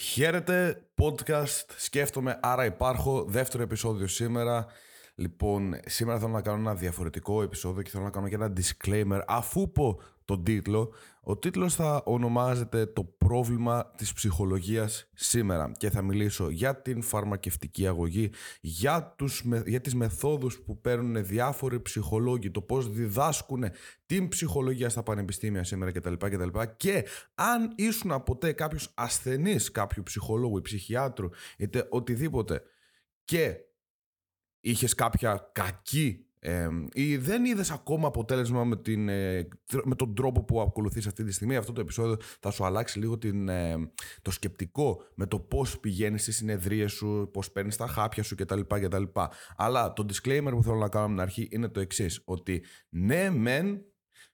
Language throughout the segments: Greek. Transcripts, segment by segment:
Χαίρετε, podcast, σκέφτομαι, άρα υπάρχω, δεύτερο επεισόδιο σήμερα. Λοιπόν, σήμερα θέλω να κάνω ένα διαφορετικό επεισόδιο και θέλω να κάνω και ένα disclaimer αφού πω τον τίτλο. Ο τίτλος θα ονομάζεται «Το πρόβλημα της ψυχολογίας σήμερα» και θα μιλήσω για την φαρμακευτική αγωγή, για, τους, για τις μεθόδους που παίρνουν διάφοροι ψυχολόγοι, το πώς διδάσκουν την ψυχολογία στα πανεπιστήμια σήμερα κτλ. κτλ. Και αν ήσουν ποτέ κάποιος ασθενής κάποιου ψυχολόγου ή ψυχιάτρου, είτε οτιδήποτε, και είχες κάποια κακή ε, ή δεν είδες ακόμα αποτέλεσμα με, την, ε, με τον τρόπο που ακολουθείς αυτή τη στιγμή; Αυτό το επεισόδιο θα σου αλλάξει λίγο την, ε, το σκεπτικό με το πώς πηγαίνεις στις συνεδρίες σου, πώς παίρνεις τα χάπια σου κτλ, κτλ. Αλλά το disclaimer που θέλω να κάνω από την αρχή είναι το εξής: Ότι ναι, μεν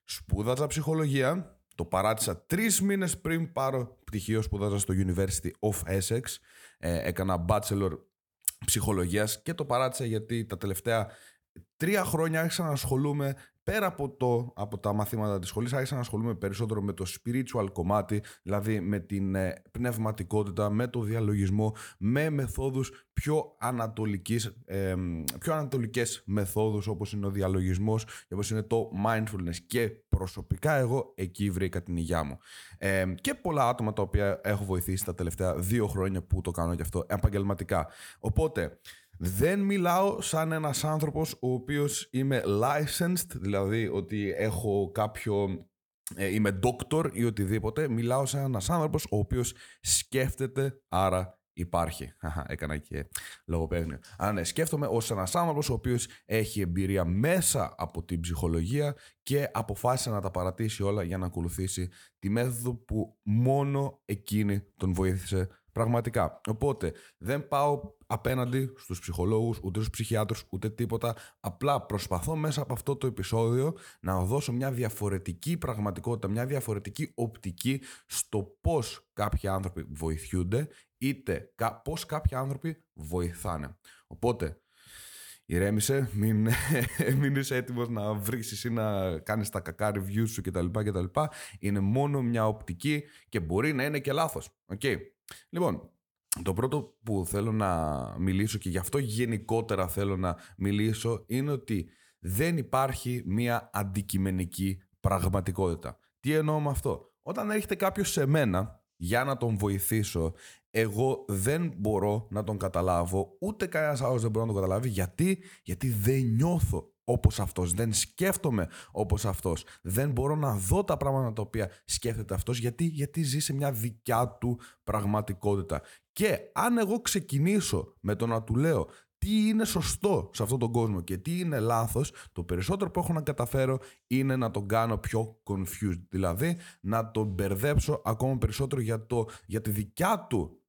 σπούδαζα ψυχολογία, το παράτησα τρεις μήνες πριν πάρω πτυχίο, σπούδαζα στο University of Essex. Ε, έκανα bachelor ψυχολογίας και το παράτησα γιατί τα τελευταία τρία χρόνια άρχισα να ασχολούμαι πέρα από, το, από τα μαθήματα της σχολής άρχισα να ασχολούμαι περισσότερο με το spiritual κομμάτι δηλαδή με την ε, πνευματικότητα, με το διαλογισμό με μεθόδους πιο ανατολικής ε, πιο ανατολικές μεθόδους όπως είναι ο διαλογισμός και όπως είναι το mindfulness. Και προσωπικά εγώ εκεί βρήκα την υγειά μου. Ε, και πολλά άτομα τα οποία έχω βοηθήσει τα τελευταία δύο χρόνια που το κάνω και αυτό επαγγελματικά. Οπότε δεν μιλάω σαν ένας άνθρωπος ο οποίος είμαι licensed, δηλαδή ότι έχω κάποιο... Ε, είμαι doctor ή οτιδήποτε. Μιλάω σαν ένας άνθρωπος ο οποίος σκέφτεται, άρα υπάρχει. Έκανα και λογοπαίγνιο. Αλλά ναι, σκέφτομαι ως ένας άνθρωπος ο οποίος έχει εμπειρία μέσα από την ψυχολογία και αποφάσισε να τα παρατήσει όλα για να ακολουθήσει τη μέθοδο που μόνο εκείνη τον βοήθησε Πραγματικά. Οπότε δεν πάω απέναντι στους ψυχολόγους, ούτε στους ψυχιάτρους, ούτε τίποτα. Απλά προσπαθώ μέσα από αυτό το επεισόδιο να δώσω μια διαφορετική πραγματικότητα, μια διαφορετική οπτική στο πώς κάποιοι άνθρωποι βοηθιούνται, είτε πώς κάποιοι άνθρωποι βοηθάνε. Οπότε, ηρέμησε, μην, μην είσαι έτοιμος να βρεις ή να κάνεις τα κακά reviews σου κτλ. κτλ. Είναι μόνο μια οπτική και μπορεί να είναι και λάθος. Okay. Λοιπόν, το πρώτο που θέλω να μιλήσω και γι' αυτό γενικότερα θέλω να μιλήσω είναι ότι δεν υπάρχει μία αντικειμενική πραγματικότητα. Τι εννοώ με αυτό; Όταν έρχεται κάποιος σε μένα για να τον βοηθήσω, εγώ δεν μπορώ να τον καταλάβω, ούτε κανένας άλλος δεν μπορεί να τον καταλάβει. Γιατί, Γιατί δεν νιώθω όπως αυτός, δεν σκέφτομαι όπως αυτός, δεν μπορώ να δω τα πράγματα τα οποία σκέφτεται αυτός γιατί, γιατί ζει σε μια δικιά του πραγματικότητα. Και αν εγώ ξεκινήσω με το να του λέω τι είναι σωστό σε αυτόν τον κόσμο και τι είναι λάθος, το περισσότερο που έχω να καταφέρω είναι να τον κάνω πιο confused, δηλαδή να τον μπερδέψω ακόμα περισσότερο για, το, για τη δικιά του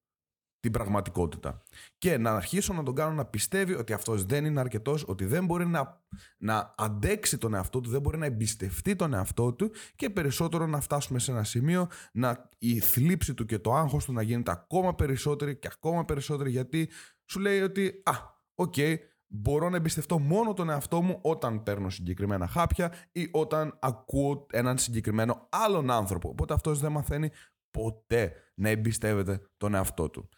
την πραγματικότητα. Και να αρχίσω να τον κάνω να πιστεύει ότι αυτός δεν είναι αρκετός, ότι δεν μπορεί να, να αντέξει τον εαυτό του, δεν μπορεί να εμπιστευτεί τον εαυτό του και περισσότερο να φτάσουμε σε ένα σημείο να η θλίψη του και το άγχος του να γίνεται ακόμα περισσότερη και ακόμα περισσότερη γιατί σου λέει ότι «Α, OK, okay, μπορώ να εμπιστευτώ μόνο τον εαυτό μου όταν παίρνω συγκεκριμένα χάπια ή όταν ακούω έναν συγκεκριμένο άλλον άνθρωπο». Οπότε αυτός δεν μαθαίνει ποτέ να εμπιστεύεται τον εαυτό του.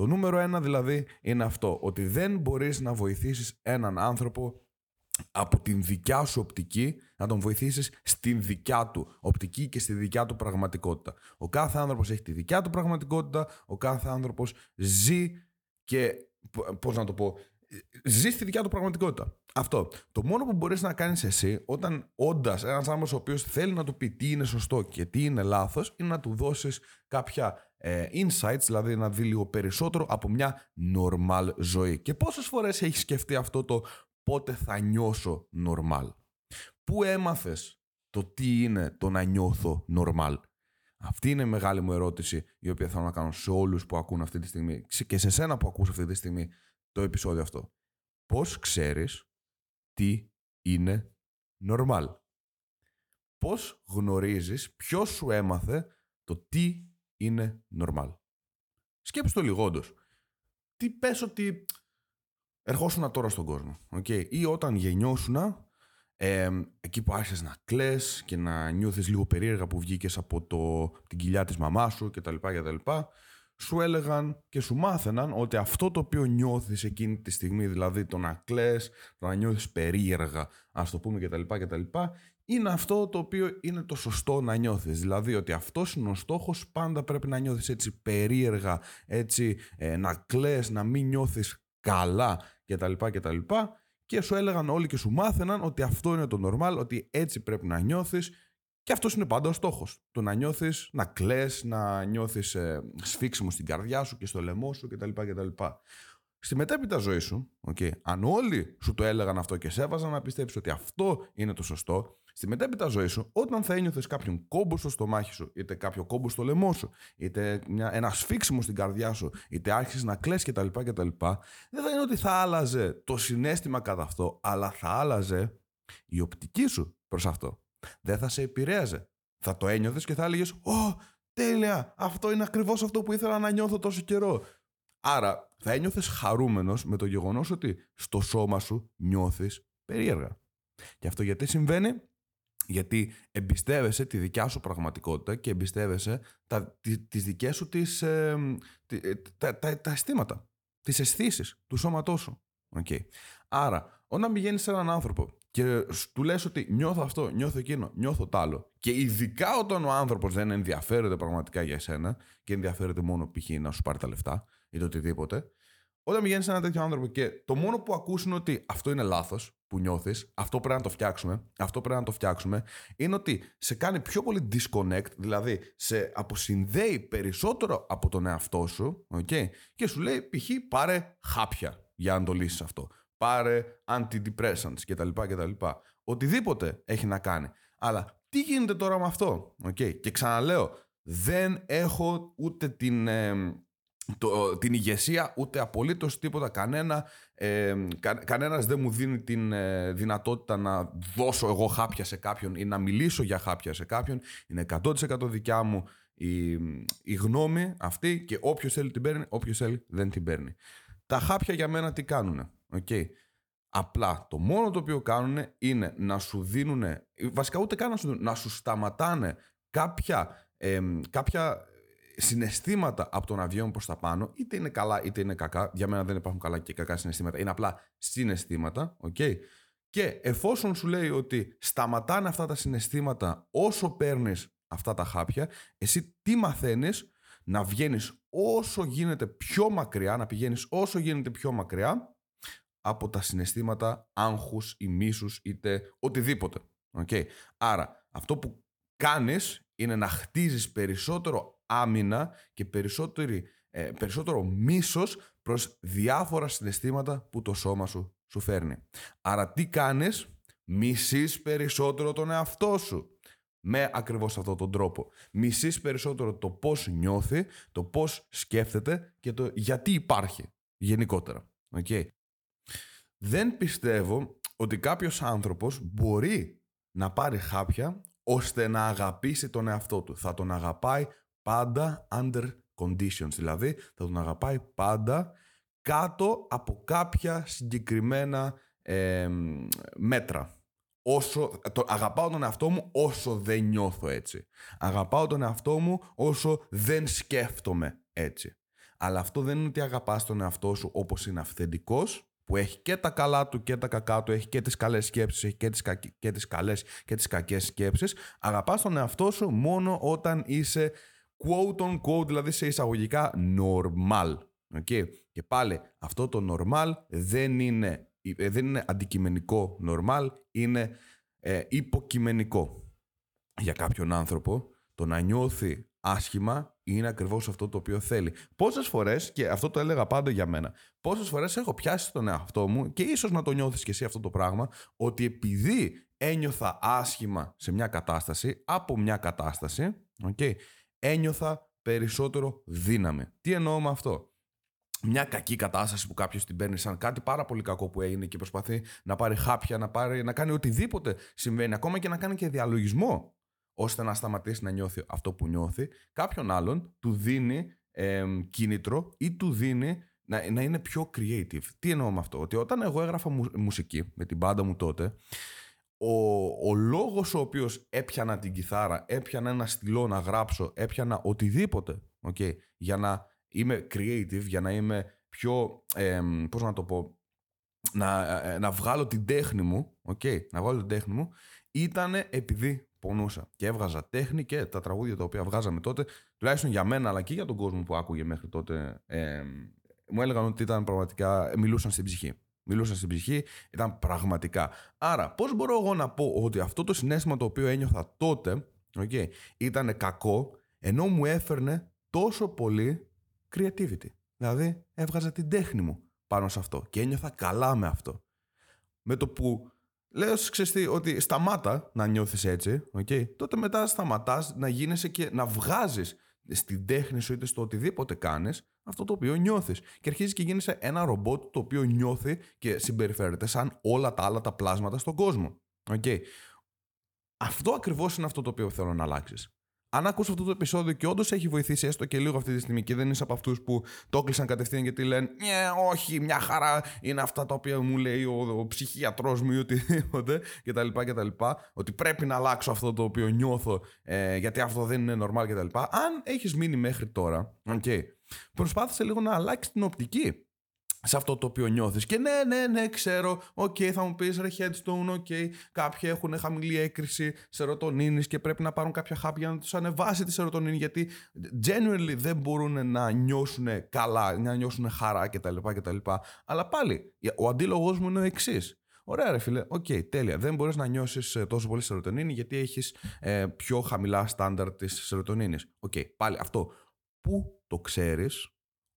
Το νούμερο ένα δηλαδή είναι αυτό, ότι δεν μπορείς να βοηθήσεις έναν άνθρωπο από την δικιά σου οπτική, να τον βοηθήσεις στην δικιά του οπτική και στη δικιά του πραγματικότητα. Ο κάθε άνθρωπος έχει τη δικιά του πραγματικότητα, ο κάθε άνθρωπος ζει και, πώς να το πω, ζει στη δικιά του πραγματικότητα. Αυτό. Το μόνο που μπορείς να κάνεις εσύ, όταν όντας ένας άνθρωπος ο οποίος θέλει να του πει τι είναι σωστό και τι είναι λάθος, είναι να του δώσεις κάποια ε, insights, δηλαδή να δει λίγο περισσότερο από μια normal ζωή. Και πόσες φορές έχεις σκεφτεί αυτό το πότε θα νιώσω normal. Πού έμαθες το τι είναι το να νιώθω normal; Αυτή είναι η μεγάλη μου ερώτηση η οποία θέλω να κάνω σε όλους που ακούν αυτή τη στιγμή και σε σένα που ακούς αυτή τη στιγμή το επεισόδιο αυτό. Πώς ξέρεις τι είναι normal; Πώς γνωρίζεις, ποιος σου έμαθε το τι είναι normal. Σκέψου το λιγόντως. Τι πες ότι ερχόσουν τώρα στον κόσμο. Okay. Ή όταν γεννιώσουν, ε, εκεί που άρχισες να κλαις και να νιώθεις λίγο περίεργα που βγήκες από το, την κοιλιά της μαμάς σου κτλ. κτλ σου έλεγαν και σου μάθαιναν ότι αυτό το οποίο νιώθεις εκείνη τη στιγμή, δηλαδή το να κλαις, το να νιώθεις περίεργα, ας το πούμε κτλ. κτλ είναι αυτό το οποίο είναι το σωστό να νιώθεις. Δηλαδή ότι αυτός είναι ο στόχος, πάντα πρέπει να νιώθεις έτσι περίεργα, έτσι ε, να κλαις, να μην νιώθεις καλά κτλ. κτλ. Και σου έλεγαν όλοι και σου μάθαιναν ότι αυτό είναι το normal, ότι έτσι πρέπει να νιώθεις και αυτός είναι πάντα ο στόχος. Το να νιώθεις, να κλε, να νιώθεις ε, σφίξιμο στην καρδιά σου και στο λαιμό σου κτλ. κτλ. Στη μετέπειτα ζωή σου, okay, αν όλοι σου το έλεγαν αυτό και σε έβαζαν να πιστέψεις ότι αυτό είναι το σωστό, στη μετέπειτα ζωή σου, όταν θα ένιωθες κάποιον κόμπο στο στομάχι σου, είτε κάποιο κόμπο στο λαιμό σου, είτε μια, ένα σφίξιμο στην καρδιά σου, είτε άρχισες να κλε κτλ. κτλ. Δεν θα είναι ότι θα άλλαζε το συνέστημα κατά αυτό, αλλά θα άλλαζε η οπτική σου προς αυτό δεν θα σε επηρέαζε. Θα το ένιωθες και θα έλεγες: Ω, τέλεια! Αυτό είναι ακριβώς αυτό που ήθελα να νιώθω τόσο καιρό. Άρα θα ένιωθες χαρούμενος με το γεγονός ότι στο σώμα σου νιώθεις περίεργα. Και αυτό γιατί συμβαίνει, γιατί εμπιστεύεσαι τη δικιά σου πραγματικότητα και εμπιστεύεσαι τα, τις δικές σου τις, ε, τα, τα, τα αισθήματα, τις αισθήσεις του σώματός σου. Okay. Άρα, όταν πηγαίνεις σε έναν άνθρωπο και του λες ότι νιώθω αυτό, νιώθω εκείνο, νιώθω τ' άλλο. Και ειδικά όταν ο άνθρωπος δεν ενδιαφέρεται πραγματικά για εσένα και ενδιαφέρεται μόνο π.χ. να σου πάρει τα λεφτά ή το οτιδήποτε, όταν πηγαίνεις σε έναν τέτοιο άνθρωπο και το μόνο που ακούς είναι ότι αυτό είναι λάθος που νιώθεις, αυτό πρέπει να το φτιάξουμε, αυτό πρέπει να το φτιάξουμε, είναι ότι σε κάνει πιο πολύ disconnect, δηλαδή σε αποσυνδέει περισσότερο από τον εαυτό σου, okay, και σου λέει π.χ. πάρε χάπια για να το λύσεις αυτό πάρε antidepressants κτλ. κτλ. Οτιδήποτε έχει να κάνει. Αλλά τι γίνεται τώρα με αυτό; Okay. Και ξαναλέω, δεν έχω ούτε την, το, την ηγεσία, ούτε απολύτως τίποτα. Κανένα, ε, κα, κανένας δεν μου δίνει την ε, δυνατότητα να δώσω εγώ χάπια σε κάποιον ή να μιλήσω για χάπια σε κάποιον. Είναι 100% δικιά μου η, η γνώμη αυτή και όποιος θέλει την παίρνει, όποιος θέλει δεν την παίρνει. Τα χάπια για μένα τι κάνουνε; Okay. Απλά το μόνο το οποίο κάνουν είναι να σου δίνουν, βασικά ούτε καν να σου δίνουν, να σου σταματάνε κάποια, κάποια συναισθήματα από το να βγαίνουν προς τα πάνω, είτε είναι καλά είτε είναι κακά. Για μένα δεν υπάρχουν καλά και κακά συναισθήματα, είναι απλά συναισθήματα. Okay. Και εφόσον σου λέει ότι σταματάνε αυτά τα συναισθήματα όσο παίρνεις αυτά τα χάπια, εσύ τι μαθαίνεις; Να βγαίνεις όσο γίνεται πιο μακριά, να πηγαίνεις όσο γίνεται πιο μακριά από τα συναισθήματα άγχους ή μίσους είτε οτιδήποτε. Okay. Άρα αυτό που κάνεις είναι να χτίζεις περισσότερο άμυνα και περισσότερη, ε, περισσότερο μίσος προς διάφορα συναισθήματα που το σώμα σου σου φέρνει. Άρα τι κάνεις, μισείς περισσότερο τον εαυτό σου. Με ακριβώς αυτόν τον τρόπο. Μισείς περισσότερο το πώς νιώθει, το πώς σκέφτεται και το γιατί υπάρχει γενικότερα. Okay δεν πιστεύω ότι κάποιος άνθρωπος μπορεί να πάρει χάπια ώστε να αγαπήσει τον εαυτό του. Θα τον αγαπάει πάντα under conditions, δηλαδή θα τον αγαπάει πάντα κάτω από κάποια συγκεκριμένα μέτρα. Όσο, το, αγαπάω τον εαυτό μου όσο δεν νιώθω έτσι. Αγαπάω τον εαυτό μου όσο δεν σκέφτομαι έτσι. Αλλά αυτό δεν είναι ότι αγαπάς τον εαυτό σου όπως είναι αυθεντικός, που έχει και τα καλά του και τα κακά του, έχει και τις καλές σκέψεις, έχει και τις, κακ... και τις καλές και τις κακές σκέψεις, αγαπάς τον εαυτό σου μόνο όταν είσαι quote on quote, δηλαδή σε εισαγωγικά normal. Okay. Και πάλι αυτό το normal δεν είναι, ε, δεν είναι αντικειμενικό normal, είναι ε, υποκειμενικό. Για κάποιον άνθρωπο το να νιώθει άσχημα είναι ακριβώς αυτό το οποίο θέλει. Πόσες φορές, και αυτό το έλεγα πάντα για μένα, πόσες φορές έχω πιάσει τον εαυτό μου και ίσως να το νιώθεις και εσύ αυτό το πράγμα, ότι επειδή ένιωθα άσχημα σε μια κατάσταση, από μια κατάσταση, okay, ένιωθα περισσότερο δύναμη. Τι εννοώ με αυτό; Μια κακή κατάσταση που κάποιος την παίρνει σαν κάτι πάρα πολύ κακό που έγινε και προσπαθεί να πάρει χάπια, να, πάρει, να κάνει οτιδήποτε συμβαίνει, ακόμα και να κάνει και διαλογισμό ώστε να σταματήσει να νιώθει αυτό που νιώθει, κάποιον άλλον του δίνει ε, κίνητρο ή του δίνει να, να είναι πιο creative. Τι εννοώ με αυτό, ότι όταν εγώ έγραφα μουσική με την μπάντα μου τότε, ο, ο λόγος ο οποίος έπιανα την κιθάρα, έπιανα ένα στυλό να γράψω, έπιανα οτιδήποτε, okay, για να είμαι creative, για να είμαι πιο, ε, πώς να το πω, να, ε, να βγάλω την τέχνη μου, okay, να βγάλω την τέχνη μου, ήταν επειδή πονούσα και έβγαζα τέχνη και τα τραγούδια τα οποία βγάζαμε τότε, τουλάχιστον για μένα αλλά και για τον κόσμο που άκουγε μέχρι τότε, ε, μου έλεγαν ότι ήταν πραγματικά, μιλούσαν στην ψυχή. Μιλούσαν στην ψυχή, ήταν πραγματικά. Άρα, πώς μπορώ εγώ να πω ότι αυτό το συνέστημα το οποίο ένιωθα τότε okay, ήταν κακό, ενώ μου έφερνε τόσο πολύ creativity. Δηλαδή, έβγαζα την τέχνη μου πάνω σε αυτό και ένιωθα καλά με αυτό. Με το που λέω, ξέρεις ότι σταμάτα να νιώθεις έτσι, okay, τότε μετά σταματάς να γίνεσαι και να βγάζεις στην τέχνη σου είτε στο οτιδήποτε κάνεις αυτό το οποίο νιώθεις και αρχίζεις και γίνεσαι ένα ρομπότ το οποίο νιώθει και συμπεριφέρεται σαν όλα τα άλλα τα πλάσματα στον κόσμο. Okay. Αυτό ακριβώς είναι αυτό το οποίο θέλω να αλλάξεις αν ακούσω αυτό το επεισόδιο και όντως έχει βοηθήσει έστω και λίγο αυτή τη στιγμή και δεν είσαι από αυτούς που το έκλεισαν κατευθείαν γιατί λένε Ναι, όχι, μια χαρά είναι αυτά τα οποία μου λέει ο, ο ψυχίατρό μου ή οτιδήποτε κτλ. Ότι πρέπει να αλλάξω αυτό το οποίο νιώθω ε, γιατί αυτό δεν είναι normal κτλ. Αν έχεις μείνει μέχρι τώρα, okay, προσπάθησε λίγο να αλλάξεις την οπτική σε αυτό το οποίο νιώθεις. Και ναι, ναι, ναι, ξέρω, ok, okay, θα μου πεις ρε headstone, ok, okay, κάποιοι έχουν χαμηλή έκκριση σεροτονίνης και πρέπει να πάρουν κάποια χάπια για να τους ανεβάσει τη σεροτονίνη γιατί generally δεν μπορούν να νιώσουν καλά, να νιώσουν χαρά κτλ. κτλ. Αλλά πάλι, ο αντίλογος μου είναι ο εξής. Ωραία ρε φίλε, ok, okay, τέλεια. Δεν μπορείς να νιώσεις ε, τόσο πολύ σεροτονίνη γιατί έχεις ε, πιο χαμηλά στάνταρ της σεροτονίνης. Ok, okay, πάλι αυτό. Πού το ξέρεις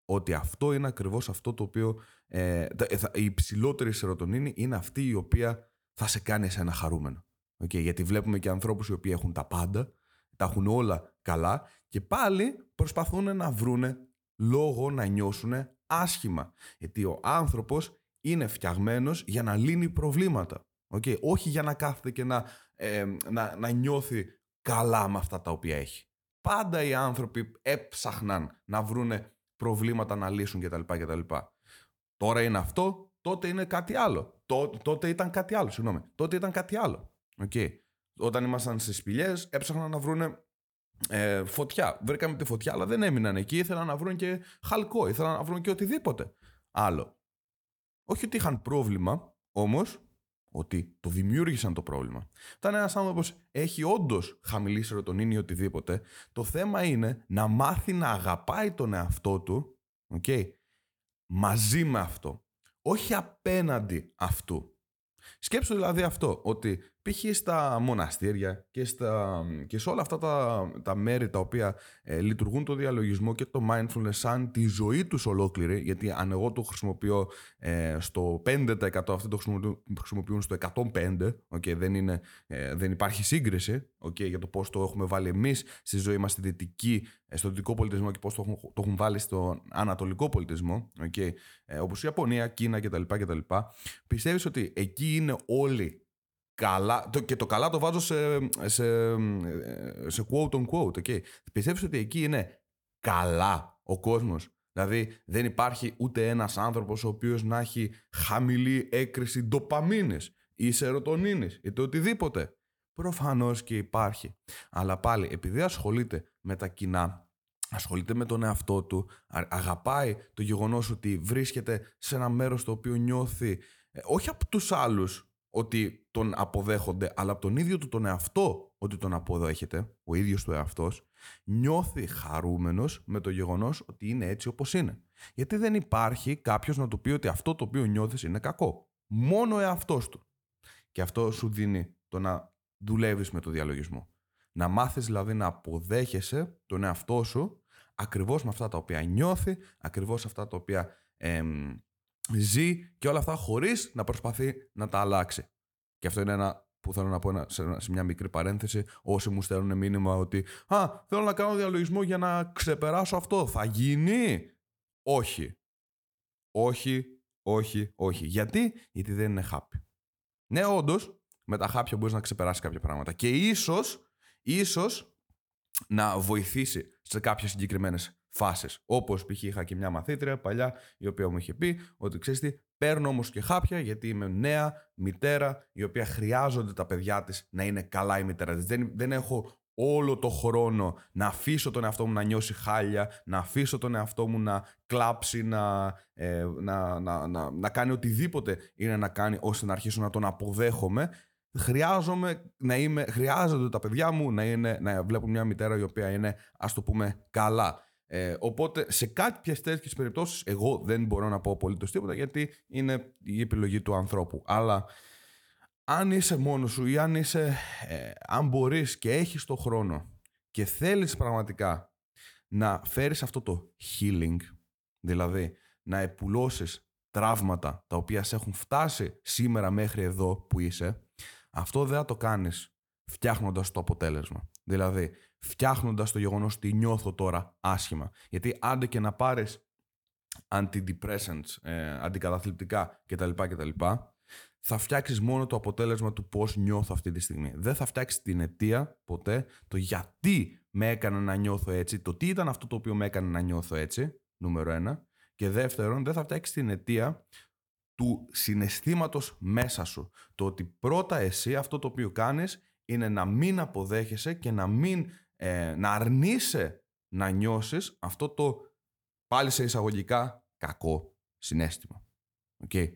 ότι αυτό είναι ακριβώς αυτό το οποίο ε, η υψηλότερη σεροτονίνη είναι αυτή η οποία θα σε κάνει ένα χαρούμενο. Okay, γιατί βλέπουμε και ανθρώπους οι οποίοι έχουν τα πάντα, τα έχουν όλα καλά και πάλι προσπαθούν να βρούνε λόγο να νιώσουν άσχημα. Γιατί ο άνθρωπος είναι φτιαγμένος για να λύνει προβλήματα. Okay, όχι για να κάθεται και να, ε, να, να νιώθει καλά με αυτά τα οποία έχει. Πάντα οι άνθρωποι έψαχναν να βρούνε προβλήματα να λύσουν κτλ. κτλ. Τώρα είναι αυτό, τότε είναι κάτι άλλο. τότε ήταν κάτι άλλο, συγγνώμη. Τότε ήταν κάτι άλλο. Okay. Όταν ήμασταν στις σπηλιές, έψαχναν να βρουν ε, φωτιά. Βρήκαμε τη φωτιά, αλλά δεν έμειναν εκεί. Ήθελαν να βρουν και χαλκό, ήθελαν να βρουν και οτιδήποτε άλλο. Όχι ότι είχαν πρόβλημα, όμως ότι το δημιούργησαν το πρόβλημα. Όταν ένας άνθρωπος έχει όντως χαμηλή σερωτονίνη ή οτιδήποτε, το θέμα είναι να μάθει να αγαπάει τον εαυτό του okay, μαζί με αυτό. Όχι απέναντι αυτού. Σκέψου δηλαδή αυτό, ότι π.χ. στα μοναστήρια και, στα, και σε όλα αυτά τα, τα μέρη τα οποία ε, λειτουργούν το διαλογισμό και το mindfulness σαν τη ζωή τους ολόκληρη, γιατί αν εγώ το χρησιμοποιώ ε, στο 5% αυτοί το χρησιμοποιούν στο 105%, okay, δεν, είναι, ε, δεν υπάρχει σύγκριση okay, για το πώς το έχουμε βάλει εμείς στη ζωή μας στη δυτική, στο δυτικό πολιτισμό και πώς το, το έχουν βάλει στο ανατολικό πολιτισμό, okay, όπως η Ιαπωνία, Κίνα κτλ. κτλ. Πιστεύεις ότι εκεί είναι όλοι καλά, το, και το καλά το βάζω σε, σε, σε quote on quote, okay. Πιστεύεις ότι εκεί είναι καλά ο κόσμος; Δηλαδή δεν υπάρχει ούτε ένας άνθρωπος ο οποίος να έχει χαμηλή έκρηση ντοπαμίνης ή σερωτονίνης ή το οτιδήποτε. Προφανώς και υπάρχει. Αλλά πάλι επειδή ασχολείται με τα κοινά, ασχολείται με τον εαυτό του, αγαπάει το γεγονός ότι βρίσκεται σε ένα μέρος το οποίο νιώθει ε, όχι από τους άλλους ότι τον αποδέχονται, αλλά από τον ίδιο του τον εαυτό ότι τον αποδέχεται, ο ίδιος του εαυτός, νιώθει χαρούμενος με το γεγονός ότι είναι έτσι όπως είναι. Γιατί δεν υπάρχει κάποιος να του πει ότι αυτό το οποίο νιώθεις είναι κακό. Μόνο ο εαυτός του. Και αυτό σου δίνει το να δουλεύεις με το διαλογισμό. Να μάθεις δηλαδή να αποδέχεσαι τον εαυτό σου ακριβώς με αυτά τα οποία νιώθει, ακριβώς αυτά τα οποία ζει και όλα αυτά χωρίς να προσπαθεί να τα αλλάξει. Και αυτό είναι ένα που θέλω να πω σε μια μικρή παρένθεση. Όσοι μου στέλνουν μήνυμα ότι Α, θέλω να κάνω διαλογισμό για να ξεπεράσω αυτό. Θα γίνει; Όχι. Όχι, όχι, όχι. Γιατί; Γιατί δεν είναι χάπι. Ναι, όντως, με τα χάπια μπορείς να ξεπεράσει κάποια πράγματα. Και ίσως, ίσως να βοηθήσει σε κάποιες συγκεκριμένες φάσεις. Όπως π.χ. είχα και μια μαθήτρια παλιά, η οποία μου είχε πει ότι ξέρεις τι, παίρνω όμως και χάπια γιατί είμαι νέα μητέρα, η οποία χρειάζονται τα παιδιά της να είναι καλά η μητέρα της. Δεν, δεν έχω όλο το χρόνο να αφήσω τον εαυτό μου να νιώσει χάλια, να αφήσω τον εαυτό μου να κλάψει, να, ε, να, να, να, να κάνει οτιδήποτε είναι να κάνει ώστε να αρχίσω να τον αποδέχομαι, χρειάζομαι να είμαι, χρειάζονται τα παιδιά μου να, είναι, να βλέπουν μια μητέρα η οποία είναι, ας το πούμε, καλά. Ε, οπότε σε κάποιες τέτοιες περιπτώσεις, εγώ δεν μπορώ να πω απολύτως τίποτα γιατί είναι η επιλογή του ανθρώπου. Αλλά αν είσαι μόνος σου ή αν, είσαι, ε, αν μπορείς και έχεις το χρόνο και θέλεις πραγματικά να φέρεις αυτό το healing, δηλαδή να επουλώσεις τραύματα τα οποία σε έχουν φτάσει σήμερα μέχρι εδώ που είσαι, αυτό δεν θα το κάνεις φτιάχνοντας το αποτέλεσμα. Δηλαδή, φτιάχνοντας το γεγονός ότι νιώθω τώρα άσχημα. Γιατί άντε και να πάρεις antidepressants, ε, αντικαταθλιπτικά κτλ. κτλ θα φτιάξεις μόνο το αποτέλεσμα του πώς νιώθω αυτή τη στιγμή. Δεν θα φτιάξεις την αιτία ποτέ, το γιατί με έκανε να νιώθω έτσι, το τι ήταν αυτό το οποίο με έκανε να νιώθω έτσι, νούμερο ένα. Και δεύτερον, δεν θα φτιάξεις την αιτία του συναισθήματος μέσα σου. Το ότι πρώτα εσύ αυτό το οποίο κάνεις είναι να μην αποδέχεσαι και να μην ε, να αρνείσαι να νιώσεις αυτό το πάλι σε εισαγωγικά κακό συνέστημα. Okay.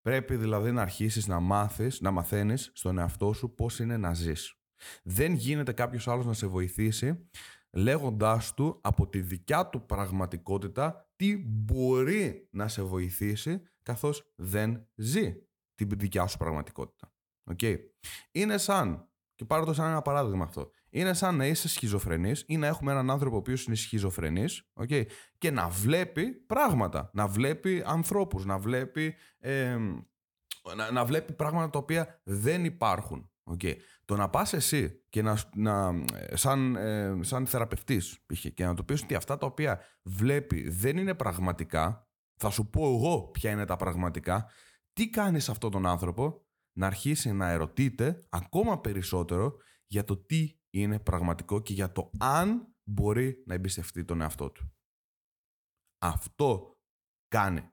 Πρέπει δηλαδή να αρχίσεις να μάθεις, να μαθαίνεις στον εαυτό σου πώς είναι να ζεις. Δεν γίνεται κάποιος άλλος να σε βοηθήσει λέγοντάς του από τη δικιά του πραγματικότητα τι μπορεί να σε βοηθήσει καθώς δεν ζει την δικιά σου πραγματικότητα. Okay. Είναι σαν, και πάρω το σαν ένα παράδειγμα αυτό, είναι σαν να είσαι σχιζοφρενής ή να έχουμε έναν άνθρωπο ο οποίος είναι σχιζοφρενής okay, και να βλέπει πράγματα, να βλέπει ανθρώπους, να βλέπει, να, να βλέπει πράγματα τα οποία δεν υπάρχουν. Okay. Το να πας εσύ και να, να, σαν, ε, σαν θεραπευτής και να το πεις ότι αυτά τα οποία βλέπει δεν είναι πραγματικά, θα σου πω εγώ ποια είναι τα πραγματικά, τι κάνεις αυτόν τον άνθρωπο να αρχίσει να ερωτείται ακόμα περισσότερο για το τι είναι πραγματικό και για το αν μπορεί να εμπιστευτεί τον εαυτό του. Αυτό κάνει.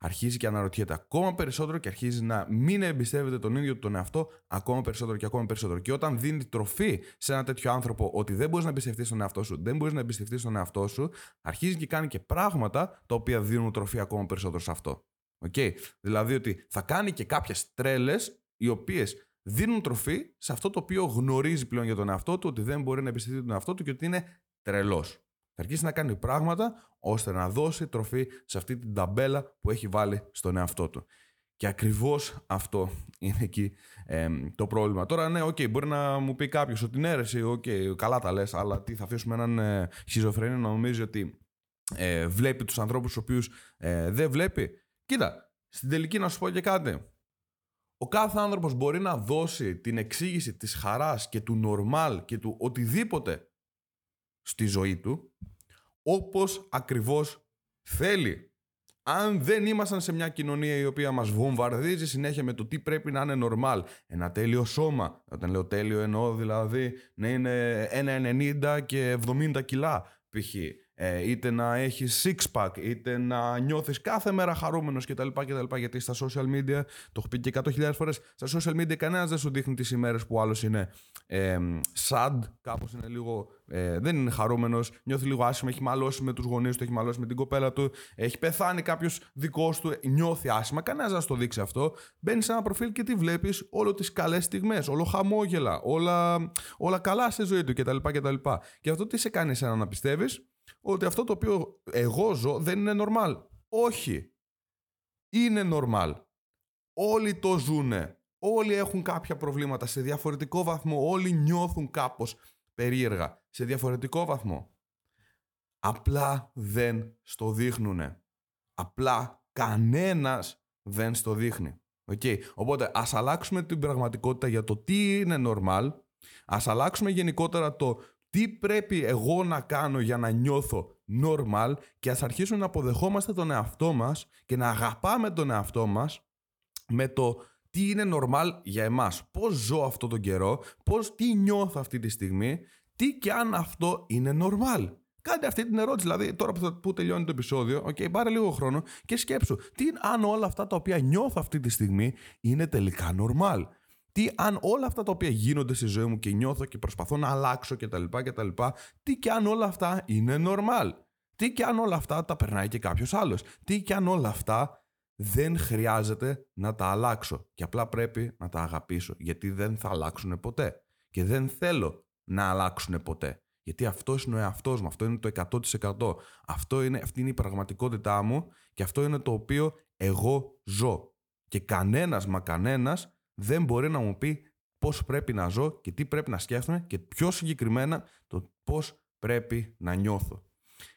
Αρχίζει και αναρωτιέται ακόμα περισσότερο και αρχίζει να μην εμπιστεύεται τον ίδιο τον εαυτό ακόμα περισσότερο και ακόμα περισσότερο. Και όταν δίνει τροφή σε ένα τέτοιο άνθρωπο ότι δεν μπορείς να εμπιστευτείς τον εαυτό σου, δεν μπορείς να εμπιστευτείς τον εαυτό σου, αρχίζει και κάνει και πράγματα τα οποία δίνουν τροφή ακόμα περισσότερο σε αυτό. Okay. Δηλαδή ότι θα κάνει και κάποιες τρέλες οι οποίες δίνουν τροφή σε αυτό το οποίο γνωρίζει πλέον για τον εαυτό του, ότι δεν μπορεί να εμπιστευτεί τον εαυτό του και ότι είναι τρελός. Θα αρχίσει να κάνει πράγματα ώστε να δώσει τροφή σε αυτή την ταμπέλα που έχει βάλει στον εαυτό του. Και ακριβώς αυτό είναι εκεί το πρόβλημα. Τώρα, ναι, okay, μπορεί να μου πει κάποιος ότι ναι, ρε, okay, καλά τα λες, αλλά τι θα αφήσουμε έναν ε, να νομίζει ότι ε, βλέπει τους ανθρώπους του οποίους ε, δεν βλέπει. Κοίτα, στην τελική να σου πω και κάτι. Ο κάθε άνθρωπος μπορεί να δώσει την εξήγηση της χαράς και του νορμάλ και του οτιδήποτε στη ζωή του όπως ακριβώς θέλει. Αν δεν ήμασταν σε μια κοινωνία η οποία μας βομβαρδίζει συνέχεια με το τι πρέπει να είναι νορμάλ, ένα τέλειο σώμα, όταν λέω τέλειο εννοώ δηλαδή να είναι 1,90 και 70 κιλά π.χ. Ε, είτε να έχεις six pack, είτε να νιώθεις κάθε μέρα χαρούμενος κτλ, κτλ. Γιατί στα social media, το έχω πει και 100.000 φορές, στα social media κανένας δεν σου δείχνει τις ημέρες που άλλος είναι ε, sad, κάπως είναι λίγο. Ε, δεν είναι χαρούμενος, νιώθει λίγο άσχημα, έχει μαλώσει με τους γονείς του, έχει μαλώσει με την κοπέλα του, έχει πεθάνει κάποιος δικός του, νιώθει άσχημα. Κανένας δεν σου το δείξει αυτό. Μπαίνεις σε ένα προφίλ και τι βλέπεις, όλο τις καλές στιγμές, όλο χαμόγελα, όλα, όλα καλά στη ζωή του κτλ. κτλ. Και αυτό τι σε κάνει εσένα να πιστεύεις; Ότι αυτό το οποίο εγώ ζω δεν είναι normal. Όχι. Είναι normal. Όλοι το ζουνε. Όλοι έχουν κάποια προβλήματα σε διαφορετικό βαθμό. Όλοι νιώθουν κάπως περίεργα σε διαφορετικό βαθμό. Απλά δεν στο δείχνουνε. Απλά κανένας δεν στο δείχνει. Okay. Οπότε ας αλλάξουμε την πραγματικότητα για το τι είναι normal. Ας αλλάξουμε γενικότερα το τι πρέπει εγώ να κάνω για να νιώθω normal και ας αρχίσουμε να αποδεχόμαστε τον εαυτό μας και να αγαπάμε τον εαυτό μας με το τι είναι normal για εμάς. Πώς ζω αυτό τον καιρό, πώς, τι νιώθω αυτή τη στιγμή, τι και αν αυτό είναι normal. Κάντε αυτή την ερώτηση, δηλαδή τώρα που, που τελειώνει το επεισόδιο, okay, πάρε λίγο χρόνο και σκέψου τι αν όλα αυτά τα οποία νιώθω αυτή τη στιγμή είναι τελικά normal. Τι αν όλα αυτά τα οποία γίνονται στη ζωή μου και νιώθω και προσπαθώ να αλλάξω κτλ. κτλ τι και αν όλα αυτά είναι normal. Τι και αν όλα αυτά τα περνάει και κάποιος άλλος. Τι και αν όλα αυτά δεν χρειάζεται να τα αλλάξω και απλά πρέπει να τα αγαπήσω γιατί δεν θα αλλάξουν ποτέ και δεν θέλω να αλλάξουν ποτέ γιατί αυτό είναι ο εαυτός μου, αυτό είναι το 100%. Αυτό είναι, αυτή είναι η πραγματικότητά μου και αυτό είναι το οποίο εγώ ζω. Και κανένας μα κανένας δεν μπορεί να μου πει πώς πρέπει να ζω και τι πρέπει να σκέφτομαι και πιο συγκεκριμένα το πώς πρέπει να νιώθω.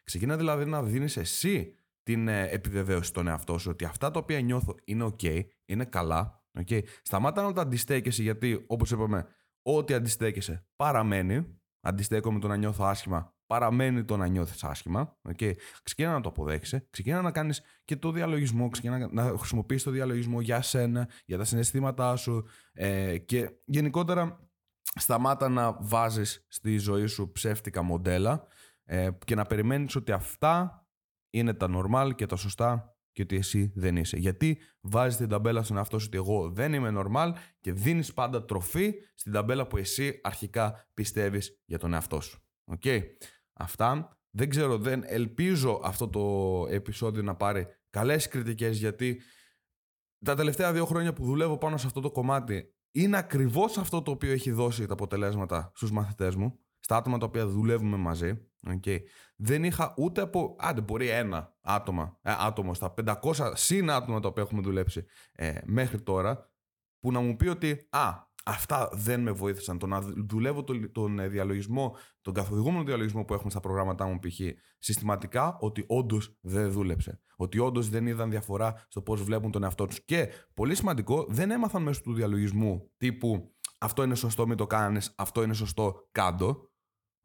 Ξεκινά δηλαδή να δίνεις εσύ την ε, επιβεβαίωση στον εαυτό σου ότι αυτά τα οποία νιώθω είναι ok, είναι καλά. Okay. Σταμάτα να τα αντιστέκεσαι γιατί όπως είπαμε ό,τι αντιστέκεσαι παραμένει. Αντιστέκομαι το να νιώθω άσχημα παραμένει το να νιώθεις άσχημα. Okay. Ξεκινά να το αποδέχεσαι, ξεκινά να κάνεις και το διαλογισμό, ξεκινά να χρησιμοποιήσει το διαλογισμό για σένα, για τα συναισθήματά σου ε, και γενικότερα σταμάτα να βάζεις στη ζωή σου ψεύτικα μοντέλα ε, και να περιμένεις ότι αυτά είναι τα normal και τα σωστά και ότι εσύ δεν είσαι. Γιατί βάζεις την ταμπέλα στον εαυτό σου ότι εγώ δεν είμαι normal και δίνεις πάντα τροφή στην ταμπέλα που εσύ αρχικά πιστεύεις για τον εαυτό σου. Okay. Αυτά. Δεν ξέρω, δεν ελπίζω αυτό το επεισόδιο να πάρει καλές κριτικές γιατί τα τελευταία δύο χρόνια που δουλεύω πάνω σε αυτό το κομμάτι είναι ακριβώς αυτό το οποίο έχει δώσει τα αποτελέσματα στους μαθητές μου, στα άτομα τα οποία δουλεύουμε μαζί. Okay. Δεν είχα ούτε από, άντε μπορεί ένα άτομα, ε, άτομο στα 500 συν άτομα τα οποία έχουμε δουλέψει ε, μέχρι τώρα που να μου πει ότι α, Αυτά δεν με βοήθησαν. Το να δουλεύω τον, ε, διαλογισμό, τον καθοδηγούμενο διαλογισμό που έχουμε στα προγράμματά μου π.χ. συστηματικά, ότι όντως δεν δούλεψε. Ότι όντως δεν είδαν διαφορά στο πώς βλέπουν τον εαυτό τους. Και πολύ σημαντικό, δεν έμαθαν μέσω του διαλογισμού τύπου αυτό είναι σωστό, μην το κάνεις, αυτό είναι σωστό, κάντο.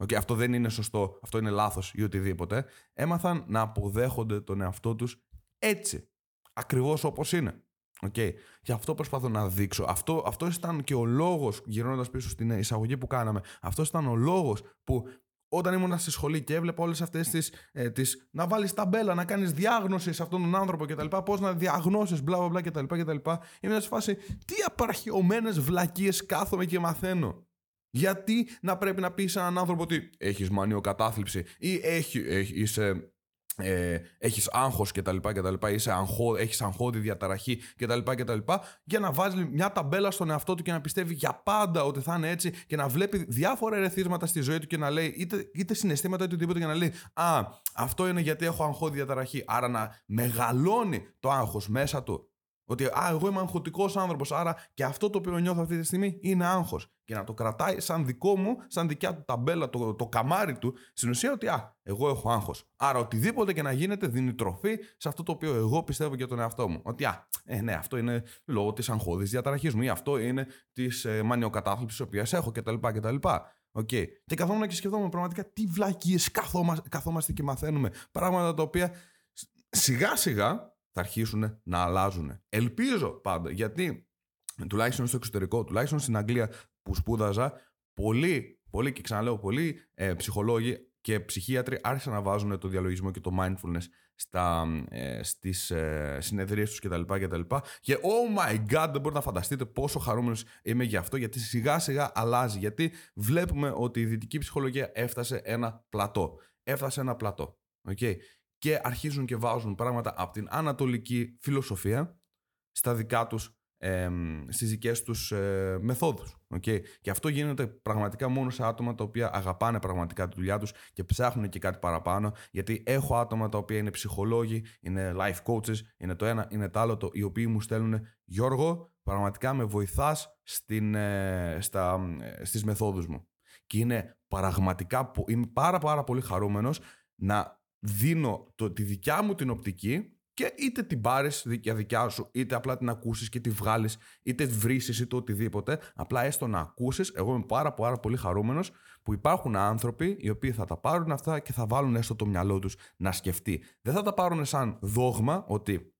Okay, αυτό δεν είναι σωστό, αυτό είναι λάθος ή οτιδήποτε. Έμαθαν να αποδέχονται τον εαυτό τους έτσι. Ακριβώς όπως είναι. Okay. Και αυτό προσπαθώ να δείξω. Αυτό, αυτός ήταν και ο λόγος, γυρνώντας πίσω στην εισαγωγή που κάναμε, αυτός ήταν ο λόγος που όταν ήμουν στη σχολή και έβλεπα όλες αυτές τις. Ε, τις, να βάλεις ταμπέλα, να κάνεις διάγνωση σε αυτόν τον άνθρωπο κτλ. Πώς να διαγνώσεις, μπλα μπλα κτλ. κτλ. Είμαι σε φάση, τι απαρχαιωμένες βλακίες κάθομαι και μαθαίνω. Γιατί να πρέπει να πεις σε έναν άνθρωπο ότι έχεις μανιοκατάθλιψη ή έχει, έχει, είσαι ε, έχεις άγχος και τα λοιπά και τα λοιπά, είσαι αγχώ, έχεις αγχώδη διαταραχή και τα λοιπά και τα λοιπά, για να βάζεις μια ταμπέλα στον εαυτό του και να πιστεύει για πάντα ότι θα είναι έτσι και να βλέπει διάφορα ερεθίσματα στη ζωή του και να λέει είτε, είτε συναισθήματα είτε οτιδήποτε και να λέει «Α, αυτό είναι γιατί έχω αγχώδη διαταραχή». Άρα να μεγαλώνει το άγχος μέσα του ότι α, εγώ είμαι αγχωτικός άνθρωπος, άρα και αυτό το οποίο νιώθω αυτή τη στιγμή είναι άγχος. Και να το κρατάει σαν δικό μου, σαν δικιά του ταμπέλα, το, το καμάρι του, στην ουσία ότι α, εγώ έχω άγχος. Άρα οτιδήποτε και να γίνεται δίνει τροφή σε αυτό το οποίο εγώ πιστεύω για τον εαυτό μου. Ότι α, ε, ναι, αυτό είναι λόγω της αγχώδης διαταραχής μου ή αυτό είναι της ε, μανιοκατάθλιψης τη οποία έχω κτλ. κτλ. Okay. Και καθόμουν και σκεφτόμουν πραγματικά τι βλακίες καθόμαστε και μαθαίνουμε. Πράγματα τα οποία σιγά σιγά θα αρχίσουν να αλλάζουν. Ελπίζω πάντα, γιατί τουλάχιστον στο εξωτερικό, τουλάχιστον στην Αγγλία που σπούδαζα, πολλοί, πολλοί και ξαναλέω πολλοί ε, ψυχολόγοι και ψυχίατροι άρχισαν να βάζουν το διαλογισμό και το mindfulness στα, ε, στις ε, συνεδρίες τους κτλ. κτλ. Και oh my god, δεν μπορείτε να φανταστείτε πόσο χαρούμενος είμαι γι' αυτό, γιατί σιγά σιγά αλλάζει. Γιατί βλέπουμε ότι η δυτική ψυχολογία έφτασε ένα πλατό. Έφτασε ένα πλατό. Okay και αρχίζουν και βάζουν πράγματα από την ανατολική φιλοσοφία στα δικά τους, ε, στις δικές τους ε, μεθόδους. Okay. Και αυτό γίνεται πραγματικά μόνο σε άτομα τα οποία αγαπάνε πραγματικά τη δουλειά τους και ψάχνουν και κάτι παραπάνω γιατί έχω άτομα τα οποία είναι ψυχολόγοι, είναι life coaches, είναι το ένα, είναι το άλλο, το, οι οποίοι μου στέλνουν Γιώργο, πραγματικά με βοηθάς στην, ε, στα, ε, στις μεθόδους μου. Και είναι πραγματικά, είμαι πάρα πάρα πολύ χαρούμενος να δίνω το, τη δικιά μου την οπτική και είτε την πάρεις για δικιά σου, είτε απλά την ακούσεις και τη βγάλεις, είτε βρεις είτε οτιδήποτε. Απλά έστω να ακούσεις. Εγώ είμαι πάρα, πάρα πολύ χαρούμενος που υπάρχουν άνθρωποι οι οποίοι θα τα πάρουν αυτά και θα βάλουν έστω το μυαλό τους να σκεφτεί. Δεν θα τα πάρουν σαν δόγμα ότι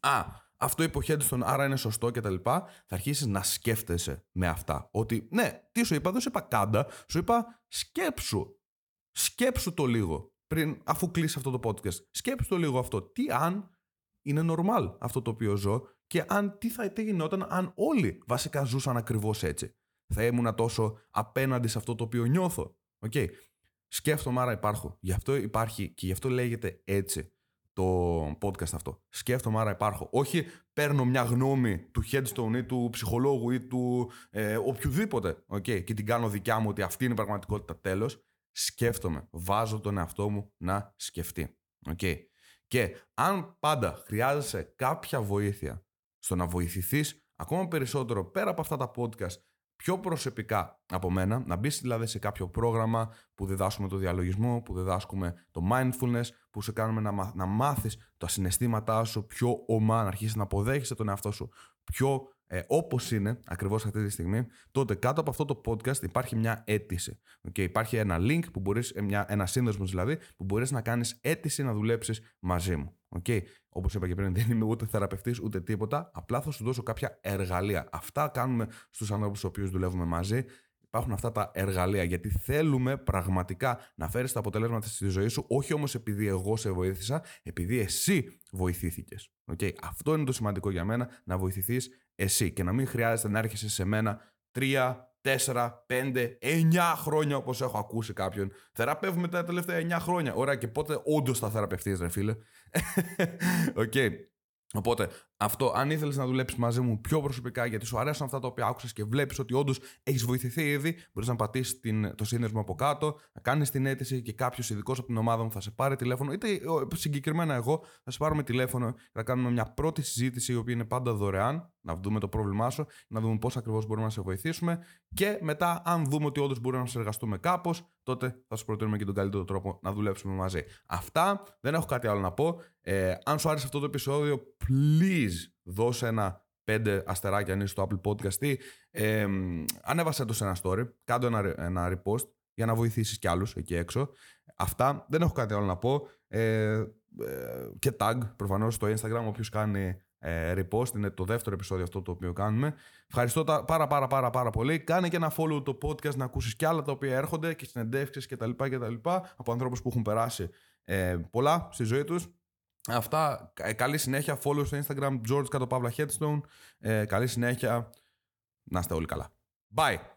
Α, αυτό υποχέται στον άρα είναι σωστό κτλ. Θα αρχίσεις να σκέφτεσαι με αυτά. Ότι ναι, τι σου είπα, δεν σου είπα κάντα, σου είπα σκέψου. Σκέψου το λίγο πριν, αφού κλείσει αυτό το podcast. Σκέψτε το λίγο αυτό. Τι αν είναι normal αυτό το οποίο ζω και αν τι θα τι γινόταν αν όλοι βασικά ζούσαν ακριβώς έτσι. Θα ήμουν τόσο απέναντι σε αυτό το οποίο νιώθω. Okay. Σκέφτομαι, άρα υπάρχω. Γι' αυτό υπάρχει και γι' αυτό λέγεται έτσι το podcast αυτό. Σκέφτομαι, άρα υπάρχω. Όχι παίρνω μια γνώμη του headstone ή του ψυχολόγου ή του ε, οποιοδήποτε okay, και την κάνω δικιά μου ότι αυτή είναι η πραγματικότητα τέλος. Σκέφτομαι. Βάζω τον εαυτό μου να σκεφτεί. Okay. Και αν πάντα χρειάζεσαι κάποια βοήθεια στο να βοηθηθείς ακόμα περισσότερο πέρα από αυτά τα podcast πιο προσωπικά από μένα, να μπεις δηλαδή σε κάποιο πρόγραμμα που διδάσκουμε το διαλογισμό, που διδάσκουμε το mindfulness, που σε κάνουμε να, να μάθεις τα συναισθήματά σου πιο ομά, να αρχίσεις να αποδέχεσαι τον εαυτό σου πιο ε, όπως είναι ακριβώς αυτή τη στιγμή, τότε κάτω από αυτό το podcast υπάρχει μια αίτηση. Okay, υπάρχει ένα link, που μπορείς, ε, μια, ένα σύνδεσμος δηλαδή, που μπορείς να κάνεις αίτηση να δουλέψεις μαζί μου. Okay. Όπως είπα και πριν, δεν είμαι ούτε θεραπευτής ούτε τίποτα. Απλά θα σου δώσω κάποια εργαλεία. Αυτά κάνουμε στους ανθρώπους του οποίους δουλεύουμε μαζί. Υπάρχουν αυτά τα εργαλεία γιατί θέλουμε πραγματικά να φέρεις τα αποτελέσματα στη ζωή σου, όχι όμως επειδή εγώ σε βοήθησα, επειδή εσύ βοηθήθηκες. Okay. Αυτό είναι το σημαντικό για μένα, να βοηθηθείς εσύ και να μην χρειάζεται να έρχεσαι σε μένα τρία, τέσσερα, πέντε, εννιά χρόνια όπως έχω ακούσει κάποιον. Θεραπεύουμε τα τελευταία εννιά χρόνια. Ωραία και πότε όντως θα θεραπευτείς ρε φίλε. Ok. okay. Οπότε, αυτό, αν ήθελες να δουλέψεις μαζί μου πιο προσωπικά, γιατί σου αρέσουν αυτά τα οποία άκουσες και βλέπεις ότι όντως έχεις βοηθηθεί ήδη, μπορείς να πατήσεις το σύνδεσμο από κάτω, να κάνεις την αίτηση και κάποιος ειδικός από την ομάδα μου θα σε πάρει τηλέφωνο, είτε συγκεκριμένα εγώ θα σε πάρουμε τηλέφωνο και θα κάνουμε μια πρώτη συζήτηση, η οποία είναι πάντα δωρεάν, να δούμε το πρόβλημά σου, να δούμε πώς ακριβώς μπορούμε να σε βοηθήσουμε και μετά, αν δούμε ότι όντως μπορούμε να συνεργαστούμε κάπως, τότε θα σου προτείνουμε και τον καλύτερο τρόπο να δουλέψουμε μαζί. Αυτά, δεν έχω κάτι άλλο να πω. Ε, αν σου άρεσε αυτό το επεισόδιο, please δώσε ένα πέντε αστεράκια αν είσαι στο Apple Podcast ε, ανέβασε το σε ένα story, κάτω ένα, ένα repost για να βοηθήσεις κι άλλους εκεί έξω. Αυτά, δεν έχω κάτι άλλο να πω. Ε, ε, και tag προφανώς στο Instagram, όποιος κάνει ε, repost, είναι το δεύτερο επεισόδιο αυτό το οποίο κάνουμε. Ευχαριστώ τα, πάρα πάρα πάρα πάρα πολύ. Κάνε και ένα follow το podcast να ακούσεις κι άλλα τα οποία έρχονται και συνεντεύξεις και τα λοιπά και τα λοιπά από ανθρώπους που έχουν περάσει ε, πολλά στη ζωή τους. Αυτά, ε, καλή συνέχεια, follow στο Instagram, George κάτω Παύλα Headstone. Ε, καλή συνέχεια, να είστε όλοι καλά. Bye!